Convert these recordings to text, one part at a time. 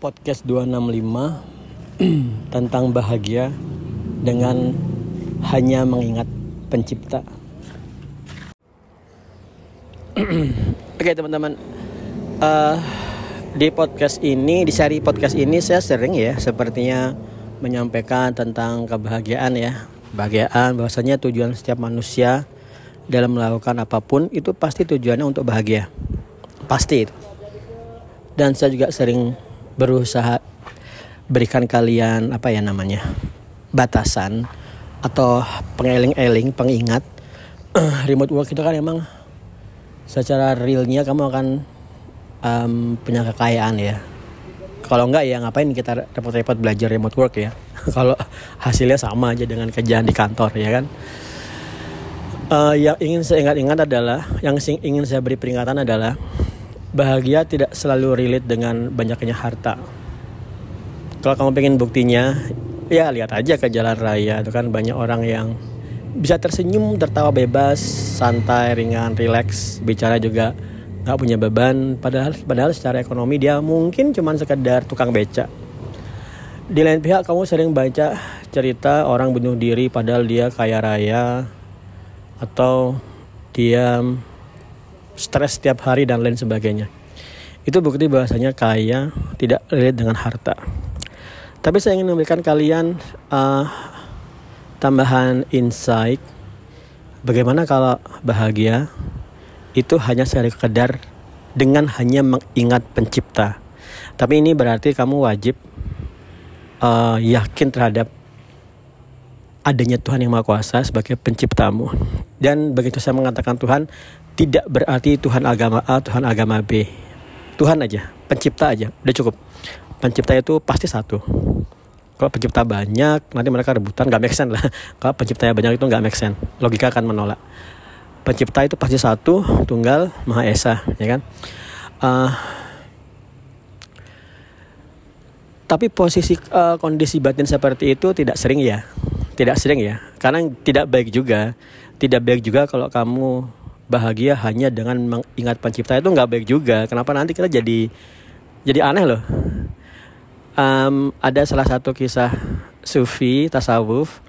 podcast 265 tentang bahagia dengan hanya mengingat pencipta. Oke teman-teman, uh, di podcast ini, di seri podcast ini saya sering ya sepertinya menyampaikan tentang kebahagiaan ya. Kebahagiaan bahwasanya tujuan setiap manusia dalam melakukan apa pun itu pasti tujuannya untuk bahagia. Pasti itu. Dan saya juga sering berusaha berikan kalian apa ya namanya batasan atau pengeling-eling pengingat. Remote work itu kan emang secara realnya kamu akan um, punya kekayaan ya. Kalau enggak ya ngapain kita repot-repot belajar remote work ya? Kalau hasilnya sama aja dengan kerjaan di kantor ya kan? Uh, yang ingin saya ingat-ingat adalah yang ingin saya beri peringatan adalah bahagia tidak selalu relate dengan banyaknya harta. Kalau kamu pengen buktinya ya lihat aja ke jalan raya. Itu kan banyak orang yang bisa tersenyum tertawa bebas santai ringan rileks bicara juga nggak punya beban. Padahal padahal secara ekonomi dia mungkin cuma sekedar tukang beca di lain pihak kamu sering baca cerita orang bunuh diri padahal dia kaya raya atau dia stres setiap hari dan lain sebagainya. Itu bukti bahasanya kaya tidak relate dengan harta. Tapi saya ingin memberikan kalian uh, tambahan insight. Bagaimana kalau bahagia itu hanya sekedar dengan hanya mengingat pencipta. Tapi ini berarti kamu wajib uh, yakin terhadap adanya Tuhan yang Maha Kuasa sebagai penciptamu. Dan begitu saya mengatakan Tuhan, tidak berarti Tuhan agama A, Tuhan agama B. Tuhan aja, pencipta aja, udah cukup. Pencipta itu pasti satu. Kalau pencipta banyak nanti mereka rebutan nggak make sense lah. Kalau penciptanya banyak itu nggak make sense. Logika akan menolak. Pencipta itu pasti satu tunggal maha esa ya kan? Uh, tapi posisi uh, kondisi batin seperti itu tidak sering ya tidak sering ya karena tidak baik juga tidak baik juga kalau kamu bahagia hanya dengan mengingat pencipta itu nggak baik juga kenapa nanti kita jadi jadi aneh loh um, ada salah satu kisah sufi tasawuf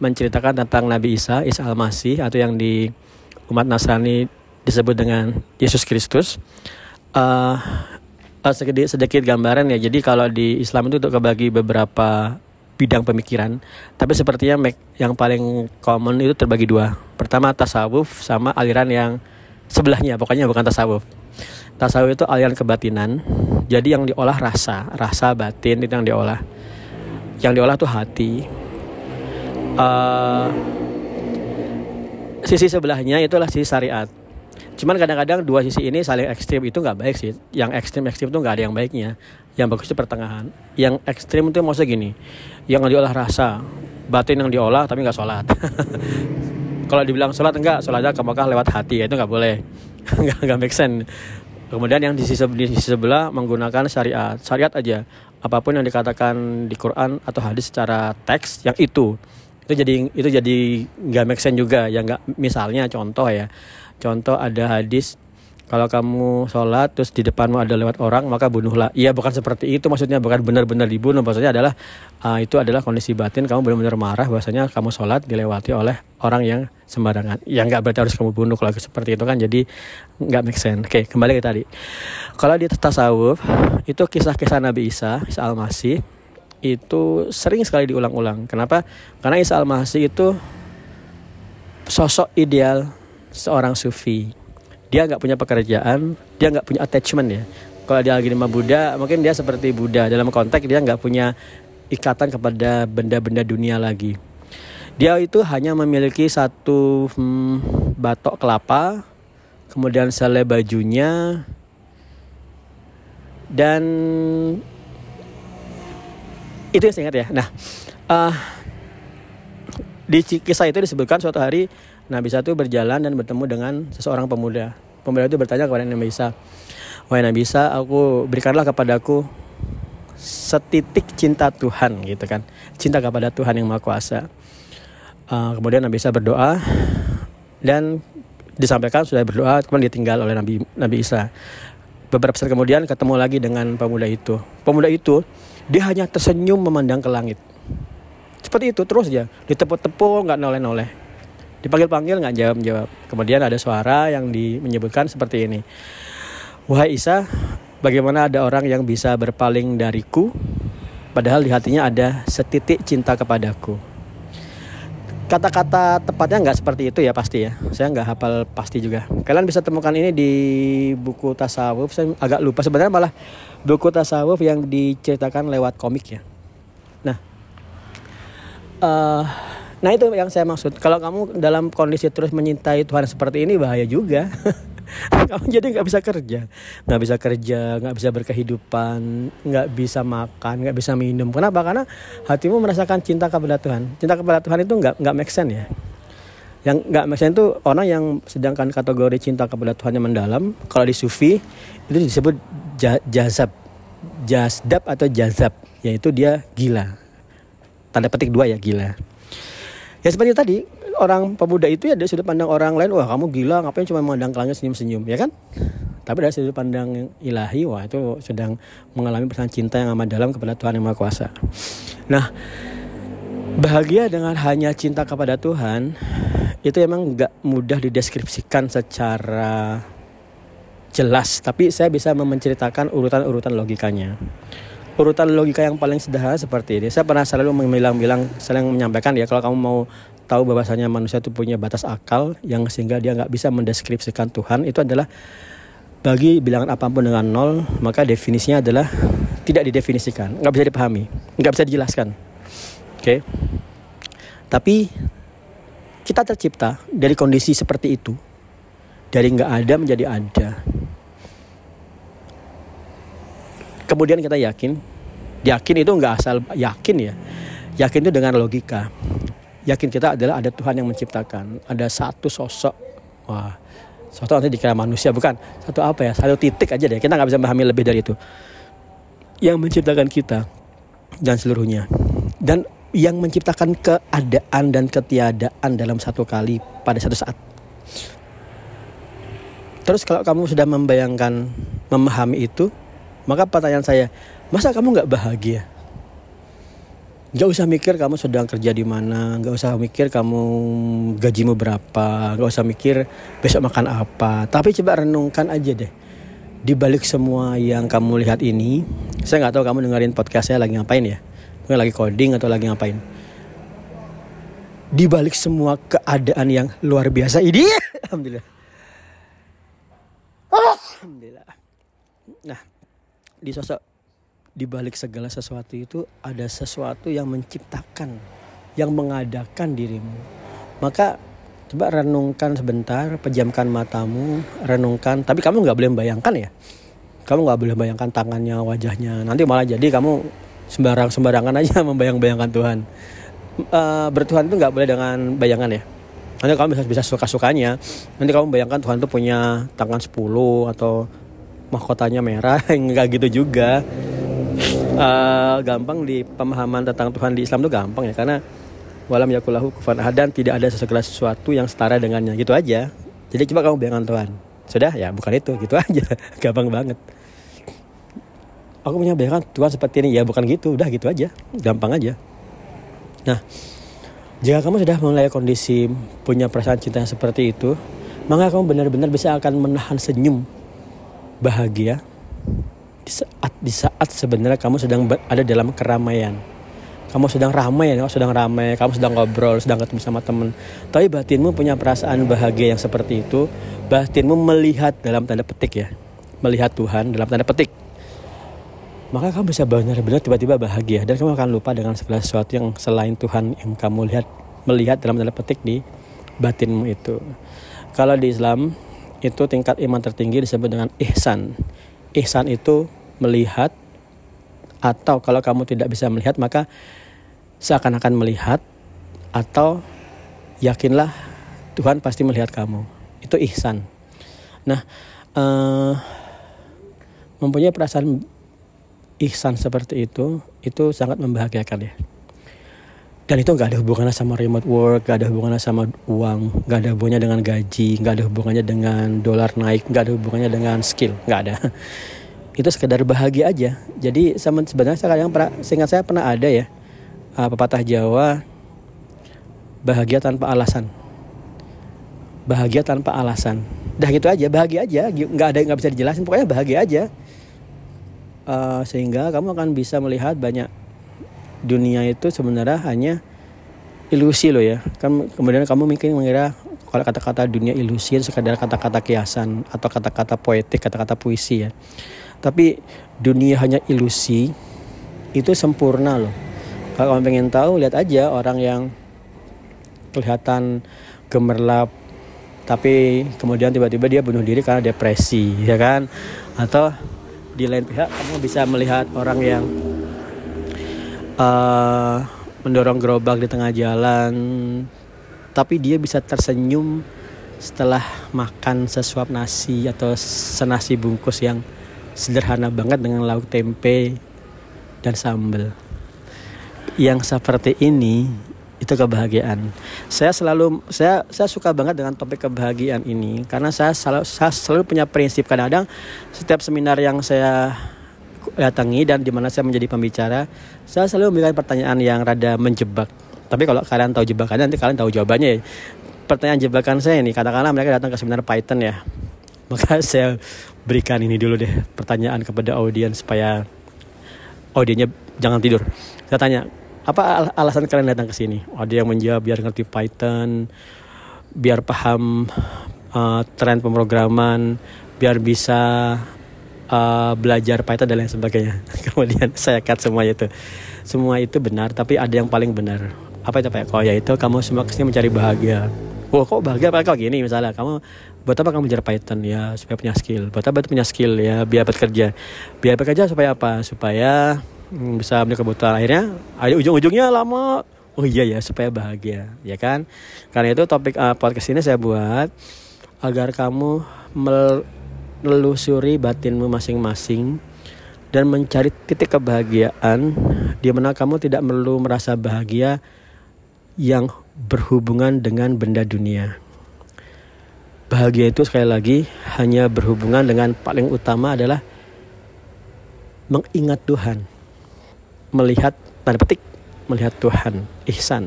menceritakan tentang Nabi Isa, Isa al-Masih atau yang di umat Nasrani disebut dengan Yesus Kristus. Uh, uh, sedikit, sedikit gambaran ya. Jadi kalau di Islam itu untuk kebagi beberapa bidang pemikiran, tapi sepertinya yang paling common itu terbagi dua. Pertama tasawuf sama aliran yang sebelahnya, pokoknya bukan tasawuf. Tasawuf itu aliran kebatinan. Jadi yang diolah rasa, rasa batin itu yang diolah. Yang diolah tuh hati. Uh, sisi sebelahnya itulah sisi syariat. Cuman kadang-kadang dua sisi ini saling ekstrim itu nggak baik sih. Yang ekstrim ekstrim itu nggak ada yang baiknya. Yang bagus itu pertengahan. Yang ekstrim itu maksudnya gini, yang diolah rasa, batin yang diolah tapi nggak sholat. Kalau dibilang sholat enggak, sholatnya kemokah lewat hati ya itu nggak boleh, nggak nggak make sense. Kemudian yang di sisi, di sisi sebelah menggunakan syariat. Syariat aja. Apa pun yang dikatakan di Quran atau hadis secara teks yang itu itu jadi itu jadi nggak make sense juga ya nggak misalnya contoh ya contoh ada hadis kalau kamu sholat terus di depanmu ada lewat orang maka bunuhlah. Iya bukan seperti itu maksudnya. Bukan benar-benar dibunuh. Maksudnya adalah uh, itu adalah kondisi batin. Kamu benar-benar marah bahwasanya kamu sholat dilewati oleh orang yang sembarangan. Yang nggak berarti harus kamu bunuh kalau seperti itu kan. Jadi nggak make sense. Oke kembali ke tadi. Kalau di tasawuf itu kisah-kisah Nabi Isa Isa al-Masih itu sering sekali diulang-ulang. Kenapa? Karena Isa al-Masih itu sosok ideal seorang sufi dia nggak punya pekerjaan dia nggak punya attachment ya. Kalau dia lagi di Buddha mungkin dia seperti Buddha. Dalam konteks dia nggak punya ikatan kepada benda-benda dunia lagi. Dia itu hanya memiliki satu hmm, batok kelapa kemudian selai bajunya dan itu yang saya ingat ya. Nah uh, di kisah itu disebutkan suatu hari Nabi Isa itu berjalan dan bertemu dengan seseorang pemuda. Pemuda itu bertanya kepada Nabi Isa, Wahai Nabi Isa, aku berikanlah kepadaku setitik cinta Tuhan gitu kan. Cinta kepada Tuhan yang Maha Kuasa. Uh, kemudian Nabi Isa berdoa dan disampaikan sudah berdoa kemudian ditinggal oleh Nabi Nabi Isa. beberapa saat kemudian ketemu lagi dengan pemuda itu pemuda itu dia hanya tersenyum memandang ke langit seperti itu terus aja ditepuk-tepuk nggak noleh-noleh dipanggil-panggil nggak jawab-jawab kemudian ada suara yang di, menyebutkan seperti ini. Wahai Isa bagaimana ada orang yang bisa berpaling dariku padahal di hatinya ada setitik cinta kepadaku? Kata-kata tepatnya nggak seperti itu ya pasti ya. Saya nggak hafal pasti juga. Kalian bisa temukan ini di buku tasawuf. Saya agak lupa sebenarnya malah buku tasawuf yang diceritakan lewat komik ya. Nah uh, nah itu yang saya maksud. Kalau kamu dalam kondisi terus menyintai Tuhan seperti ini bahaya juga. Kamu jadi nggak bisa kerja. Nggak bisa kerja nggak bisa berkehidupan nggak bisa makan nggak bisa minum. Kenapa? Karena hatimu merasakan cinta kepada Tuhan. Cinta kepada Tuhan itu nggak nggak make sense ya. Yang nggak make sense itu orang yang sedangkan kategori cinta kepada Tuhan yang mendalam kalau di sufi itu disebut jazab jazdab atau jazab yaitu dia gila. Tanda petik dua ya gila ya seperti tadi orang pemuda itu ya dari sudut pandang orang lain wah kamu gila ngapain cuma memandang kelangit senyum-senyum ya kan? Tapi dari sudut pandang ilahi wah itu sedang mengalami perasaan cinta yang amat dalam kepada Tuhan yang Maha Kuasa. Nah bahagia dengan hanya cinta kepada Tuhan itu emang nggak mudah dideskripsikan secara jelas. Tapi saya bisa menceritakan urutan-urutan logikanya urutan logika yang paling sederhana seperti ini. Saya pernah selalu membilang-bilang, sering menyampaikan ya kalau kamu mau tahu bahwasanya manusia itu punya batas akal yang sehingga dia nggak bisa mendeskripsikan Tuhan itu adalah bagi bilangan apa pun dengan nol maka definisinya adalah tidak didefinisikan nggak bisa dipahami nggak bisa dijelaskan oke okay? tapi kita tercipta dari kondisi seperti itu dari nggak ada menjadi ada kemudian kita yakin yakin itu nggak asal yakin ya. Yakin itu dengan logika. Yakin kita adalah ada Tuhan yang menciptakan. Ada satu sosok. Wah sosok nanti dikira manusia. Bukan satu apa ya? Satu titik aja deh. Kita nggak bisa memahami lebih dari itu. Yang menciptakan kita dan seluruhnya. Dan yang menciptakan keadaan dan ketiadaan dalam satu kali pada satu saat. Terus kalau kamu sudah membayangkan memahami itu maka pertanyaan saya masa kamu nggak bahagia Gak usah mikir kamu sedang kerja di mana, gak usah mikir kamu gajimu berapa, gak usah mikir besok makan apa. Tapi coba renungkan aja deh. Di balik semua yang kamu lihat ini, saya nggak tahu kamu dengerin podcast saya lagi ngapain ya. Mungkin lagi coding atau lagi ngapain. Di balik semua keadaan yang luar biasa ini, alhamdulillah. Alhamdulillah. Nah, di sosok di balik segala sesuatu itu ada sesuatu yang menciptakan, yang mengadakan dirimu. Maka coba renungkan sebentar, pejamkan matamu, renungkan. Tapi kamu nggak boleh membayangkan ya. Kamu nggak boleh bayangkan tangannya, wajahnya. Nanti malah jadi kamu sembarang sembarangan aja membayang-bayangkan Tuhan. Uh, bertuhan itu nggak boleh dengan bayangan ya. Nanti kamu bisa bisa suka-sukanya. Nanti kamu bayangkan Tuhan itu punya tangan 10 atau mahkotanya merah, enggak gitu juga. Uh, gampang di pemahaman tentang Tuhan di Islam itu gampang ya karena walam yakulahu kufan dan tidak ada segala sesuatu yang setara dengannya. Gitu aja. Jadi coba kamu bayangkan Tuhan. Sudah? Ya bukan itu. Gitu aja. Gampang banget. Aku punya bayangan Tuhan seperti ini. Ya bukan gitu. Udah gitu aja. Gampang aja. Nah jika kamu sudah mulai kondisi punya perasaan cinta yang seperti itu maka kamu benar-benar bisa akan menahan senyum bahagia di saat di saat sebenarnya kamu sedang ada dalam keramaian kamu sedang ramai ya, kamu sedang ramai, kamu sedang ngobrol, sedang ketemu sama temen. Tapi batinmu punya perasaan bahagia yang seperti itu. Batinmu melihat dalam tanda petik ya, melihat Tuhan dalam tanda petik. Maka kamu bisa benar-benar tiba-tiba bahagia dan kamu akan lupa dengan segala sesuatu yang selain Tuhan yang kamu lihat melihat dalam tanda petik di batinmu itu. Kalau di Islam itu tingkat iman tertinggi disebut dengan ihsan. Ihsan itu melihat atau kalau kamu tidak bisa melihat maka seakan-akan melihat atau yakinlah Tuhan pasti melihat kamu. Itu ihsan. Nah uh, mempunyai perasaan ihsan seperti itu itu sangat membahagiakan ya dan itu nggak ada hubungannya sama remote work, nggak ada hubungannya sama uang, nggak ada hubungannya dengan gaji, nggak ada hubungannya dengan dolar naik, nggak ada hubungannya dengan skill, nggak ada. itu sekedar bahagia aja. Jadi sebenarnya saya kadang pernah, seingat saya pernah ada ya uh, pepatah Jawa bahagia tanpa alasan. Bahagia tanpa alasan. Dah gitu aja, bahagia aja, nggak ada nggak bisa dijelasin, pokoknya bahagia aja. Uh, sehingga kamu akan bisa melihat banyak dunia itu sebenarnya hanya ilusi loh ya. Kan kemudian kamu mungkin mengira kalau kata-kata dunia ilusi itu sekadar kata-kata kiasan atau kata-kata poetik kata-kata puisi ya. Tapi dunia hanya ilusi itu sempurna loh. Kalau kamu pengen tahu lihat aja orang yang kelihatan gemerlap tapi kemudian tiba-tiba dia bunuh diri karena depresi ya kan? Atau di lain pihak kamu bisa melihat orang yang uh, mendorong gerobak di tengah jalan tapi dia bisa tersenyum setelah makan sesuap nasi atau senasi bungkus yang sederhana banget dengan lauk tempe dan sambal yang seperti ini itu kebahagiaan. Saya selalu saya saya suka banget dengan topik kebahagiaan ini karena saya selalu saya selalu punya prinsip kadang-kadang setiap seminar yang saya datangi dan di mana saya menjadi pembicara, saya selalu memberikan pertanyaan yang rada menjebak. Tapi kalau kalian tahu jebakannya nanti kalian tahu jawabannya ya. Pertanyaan jebakan saya ini katakanlah mereka datang ke seminar Python ya. Maka saya berikan ini dulu deh pertanyaan kepada audiens supaya audiennya jangan tidur. Saya tanya, apa alasan kalian datang ke sini? Ada yang menjawab biar ngerti Python, biar paham uh, tren pemrograman, biar bisa uh, belajar Python dan lain sebagainya. Kemudian saya cut semua itu. Semua itu benar, tapi ada yang paling benar. Apa itu Pak? Oh ya itu kamu semua ke sini mencari bahagia. Wah kok bahagia Pak? Kok gini misalnya kamu buat apa kamu belajar Python ya supaya punya skill. Buat apa punya skill ya biar bekerja. Biar bekerja supaya apa? Supaya hmm, bisa beli kebutuhan akhirnya ada ujung-ujungnya lama oh iya ya supaya bahagia ya kan karena itu topik uh, podcast ini saya buat agar kamu mel menelusuri batinmu masing-masing dan mencari titik kebahagiaan di mana kamu tidak perlu merasa bahagia yang berhubungan dengan benda dunia. Bahagia itu sekali lagi hanya berhubungan dengan paling utama adalah mengingat Tuhan. Melihat tanda petik melihat Tuhan, ihsan.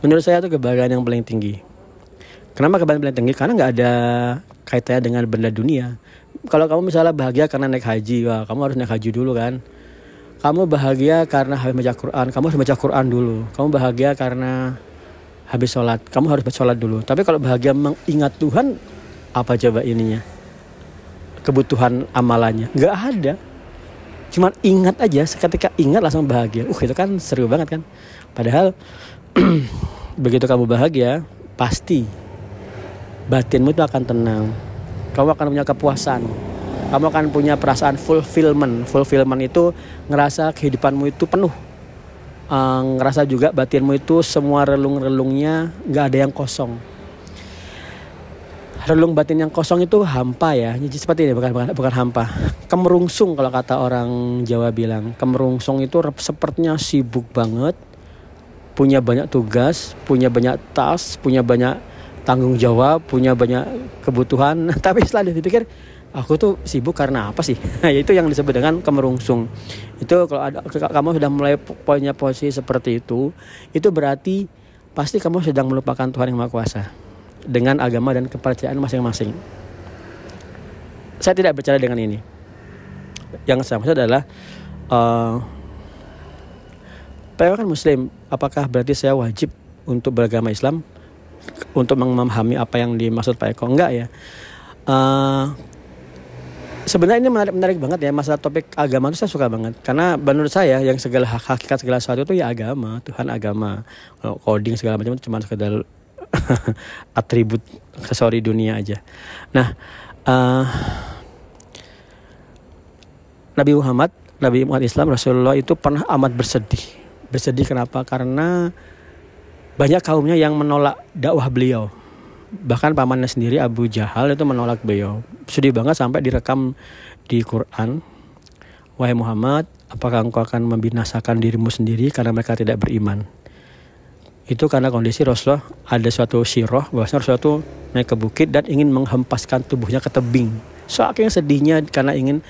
Menurut saya itu kebahagiaan yang paling tinggi. Kenapa kebahagiaan paling tinggi? Karena nggak ada kaitannya dengan benda dunia. Kalau kamu misalnya bahagia karena naik haji, wah kamu harus naik haji dulu kan. Kamu bahagia karena habis baca Quran, kamu harus baca Quran dulu. Kamu bahagia karena habis sholat, kamu harus baca sholat dulu. Tapi kalau bahagia mengingat Tuhan, apa coba ininya? Kebutuhan amalannya? Nggak ada. Cuma ingat aja, seketika ingat langsung bahagia. Uh itu kan seru banget kan. Padahal begitu kamu bahagia, pasti batinmu itu akan tenang. Kamu akan punya kepuasan. Kamu akan punya perasaan fulfillment. Fulfillment itu ngerasa kehidupanmu itu penuh. Uh, ngerasa juga batinmu itu semua relung-relungnya nggak ada yang kosong. Relung batin yang kosong itu hampa ya. Jadi seperti ini bukan bukan, bukan hampa. Kemerungsung kalau kata orang Jawa bilang. Kemerungsung itu sepertinya sibuk banget. Punya banyak tugas punya banyak tas punya banyak tanggung jawab, punya banyak kebutuhan, tapi setelah dipikir aku tuh sibuk karena apa sih? Nah, itu yang disebut dengan kemerungsung. Itu kalau ada kamu sudah mulai punya posisi seperti itu, itu berarti pasti kamu sedang melupakan Tuhan yang Maha Kuasa dengan agama dan kepercayaan masing-masing. Saya tidak bicara dengan ini. Yang saya maksud adalah uh, kan Muslim, apakah berarti saya wajib untuk beragama Islam? Untuk memahami apa yang dimaksud Pak Eko. Enggak ya. Uh, sebenarnya ini menarik menarik banget ya masalah topik agama itu saya suka banget. Karena menurut saya yang segala hakikat segala sesuatu itu ya agama Tuhan agama. Coding segala macam itu cuma sekedar atribut aksesoris dunia aja. Nah uh, Nabi Muhammad Nabi Muhammad Islam Rasulullah itu pernah amat bersedih. Bersedih kenapa? Karena banyak kaumnya yang menolak dakwah beliau. Bahkan pamannya sendiri Abu Jahal itu menolak beliau. Sedih banget sampai direkam di Quran. Wahai Muhammad, apakah engkau akan membinasakan dirimu sendiri karena mereka tidak beriman itu karena kondisi Rasulullah ada suatu siroh bahwasanya Rasulullah itu naik ke bukit dan ingin menghempaskan tubuhnya ke tebing saking sedihnya karena ingin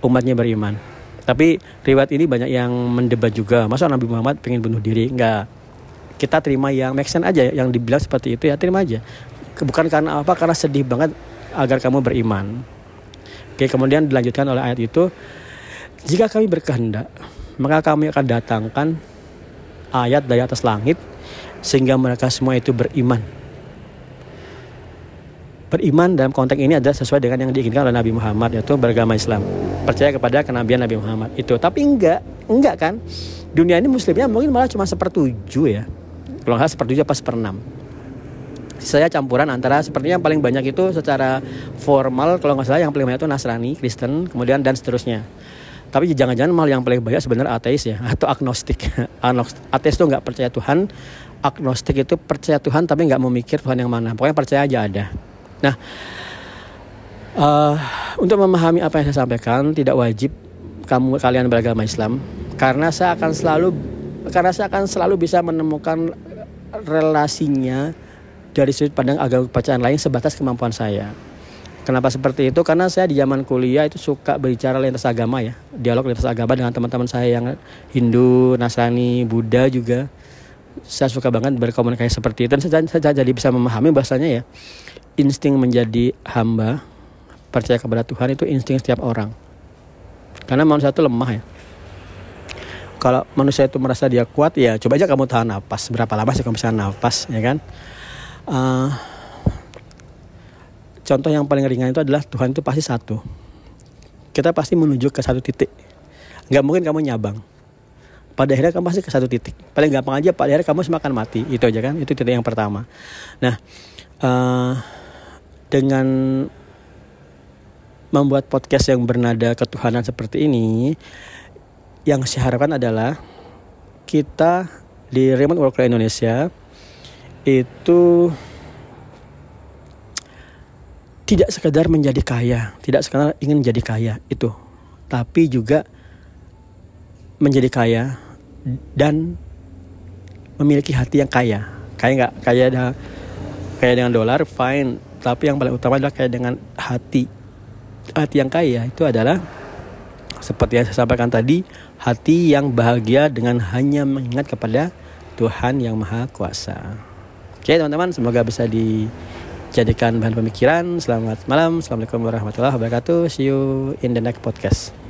umatnya beriman tapi riwayat ini banyak yang mendebat juga masa Nabi Muhammad pengen bunuh diri enggak kita terima yang make sense aja yang dibilang seperti itu ya terima aja bukan karena apa karena sedih banget agar kamu beriman oke kemudian dilanjutkan oleh ayat itu jika kami berkehendak maka kami akan datangkan ayat dari atas langit sehingga mereka semua itu beriman. Beriman dalam konteks ini adalah sesuai dengan yang diinginkan oleh Nabi Muhammad yaitu beragama Islam. Percaya kepada kenabian Nabi Muhammad itu. Tapi enggak, enggak kan? Dunia ini muslimnya mungkin malah cuma sepertujuh ya. Kalau nggak sepertujuh apa seperenam. Saya campuran antara sepertinya yang paling banyak itu secara formal kalau nggak salah yang paling banyak itu Nasrani, Kristen, kemudian dan seterusnya. Tapi jangan-jangan malah yang paling banyak sebenarnya ateis ya atau agnostik. ateis itu nggak percaya Tuhan, agnostik itu percaya Tuhan tapi nggak memikir Tuhan yang mana pokoknya percaya aja ada nah uh, untuk memahami apa yang saya sampaikan tidak wajib kamu kalian beragama Islam karena saya akan selalu karena saya akan selalu bisa menemukan relasinya dari sudut pandang agama bacaan lain sebatas kemampuan saya. Kenapa seperti itu? Karena saya di zaman kuliah itu suka berbicara lintas agama ya, dialog lintas agama dengan teman-teman saya yang Hindu, Nasrani, Buddha juga. Saya suka banget berkomunikasi seperti itu dan saya, saya jadi bisa memahami bahasanya ya. Insting menjadi hamba percaya kepada Tuhan itu insting setiap orang. Karena manusia itu lemah ya kalau manusia itu merasa dia kuat ya coba aja kamu tahan nafas. Berapa lama sih kamu bisa nafas ya kan? Uh, contoh yang paling ringan itu adalah Tuhan itu pasti satu. Kita pasti menuju ke satu titik. Nggak mungkin kamu nyabang. Pada akhirnya kamu pasti ke satu titik. Paling gampang aja pada akhirnya kamu semakan mati. Itu aja kan? Itu titik yang pertama. Nah uh, dengan membuat podcast yang bernada ketuhanan seperti ini yang saya harapkan adalah kita di Remote Worker Indonesia itu tidak sekedar menjadi kaya, tidak sekedar ingin menjadi kaya itu, tapi juga menjadi kaya dan memiliki hati yang kaya. Kaya nggak kaya ada kaya dengan dolar, fine. Tapi yang paling utama adalah kaya dengan hati. Hati yang kaya itu adalah seperti yang saya sampaikan tadi, hati yang bahagia dengan hanya mengingat kepada Tuhan yang Maha Kuasa. Oke teman-teman, semoga bisa dijadikan bahan pemikiran. Selamat malam, assalamualaikum warahmatullahi wabarakatuh. See you in the next podcast.